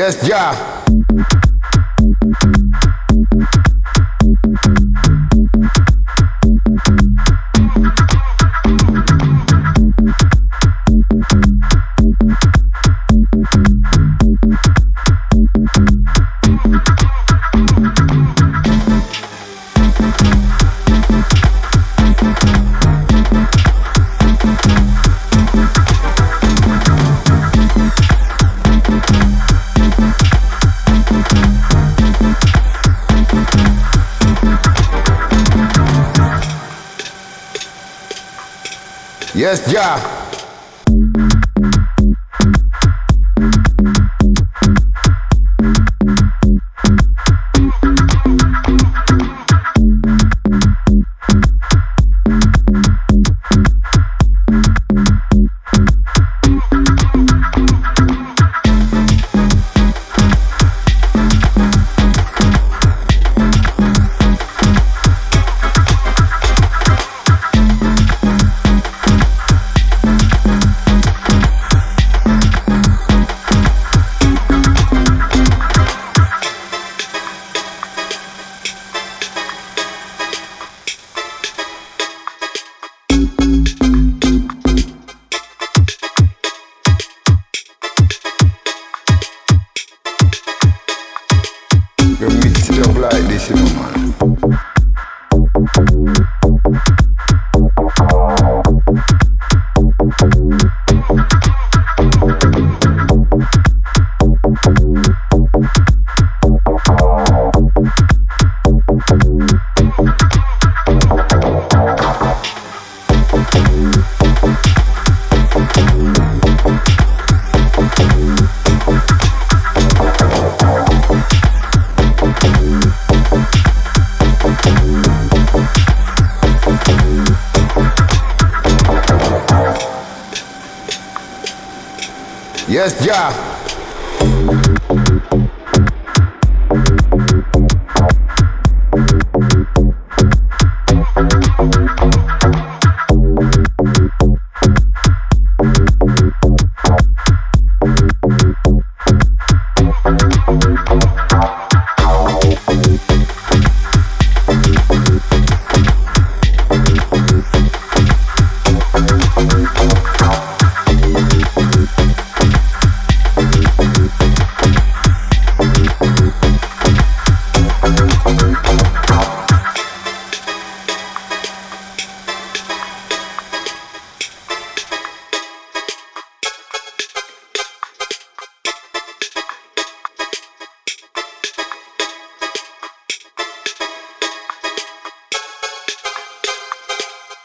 Yes, yeah. Yes, yeah. You mix it up like this, you know, man. Yes, yeah.